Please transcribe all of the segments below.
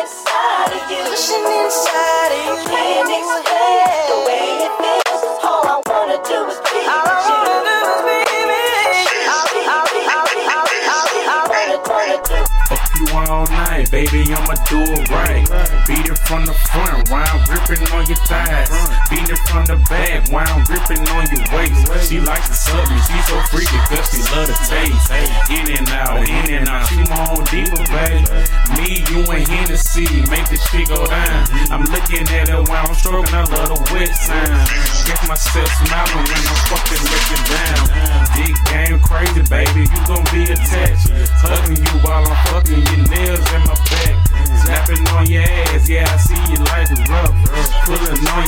inside of you. Pushing inside of you. You all night, baby, I'ma do it right. Beat it from the front, while I'm gripping on your thighs. Beat it from the back, while I'm gripping on your waist. She likes to suck me, she so freaky, cause she love the taste. In and out, in and out, she more deeper, babe. Me, you and Hennessy, make this shit go down. I'm looking at her while I'm stroking, I love the wet sound. Get myself smiling when I'm fucking looking down. Big game crazy, baby, you gon' be attached. Hugging you while I'm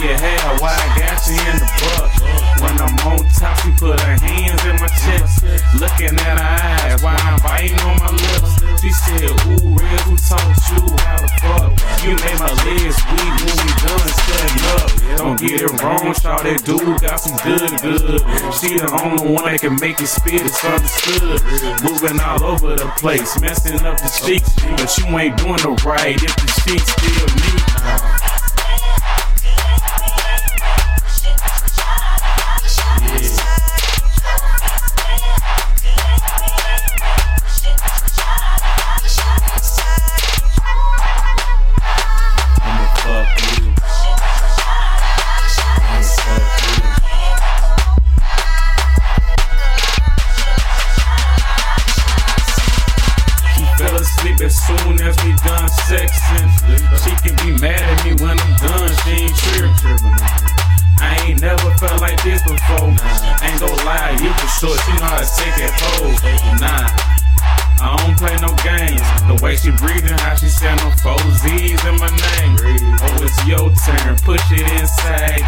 On hair, why I got you in the butt. When I'm on top, she put her hands in my chest. Looking at her eyes, while I'm biting on my lips. She said, Ooh, Red, who taught you how to fuck? You made my legs weak when we done setting up. Don't get it wrong, shout that dude got some good, good. She the only one that can make it spit, it's understood. Moving all over the place, messing up the sheets. But you ain't doing it right if the sheets still neat. As soon as we done sexing. She can be mad at me when I'm done. She ain't tripping. I ain't never felt like this before. Ain't gon' lie, you for sure. She know how to take it hold. Nah. I don't play no games. The way she breathing, how she saying no four Z's in my name. Oh, it's your turn. Push it inside.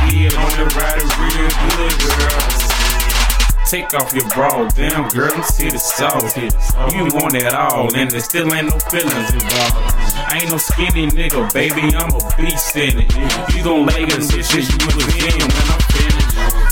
Take off your bra, damn girl, I'm see the sauce. You want it all, and there still ain't no feelings involved. I ain't no skinny nigga, baby, I'm a beast in it. You gon' lay this shit, you in when I'm finished.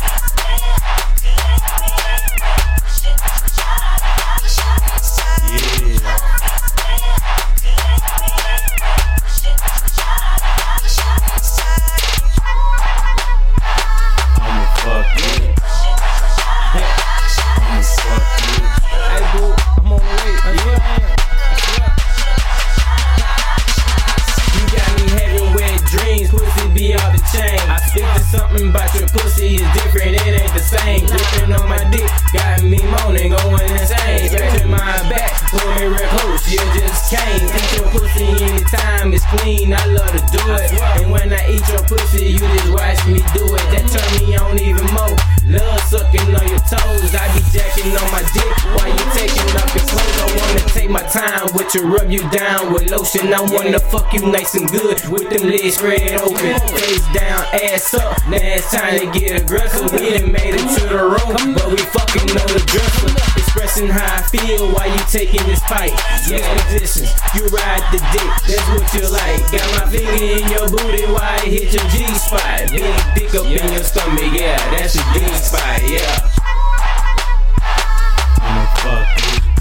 Something about your pussy is different, it ain't the same. Gripping on my dick, got me moaning, going pussy anytime it's clean, I love to do it. And when I eat your pussy, you just watch me do it. That turn me on even more. Love sucking on your toes, I be jacking on my dick while you taking off your clothes. I wanna take my time with you, rub you down with lotion. I wanna fuck you nice and good with them legs spread open, face down, ass up. Now it's time to get aggressive. We done made it to the room, but we fucking know the dresser. Expressing how I feel while you taking this fight. Yeah, positions, you ride the dick, that's what you like. Got my finger in your booty while I hit your G spot. Big dick up in your stomach, yeah, that's your G spot, yeah. I'ma fuck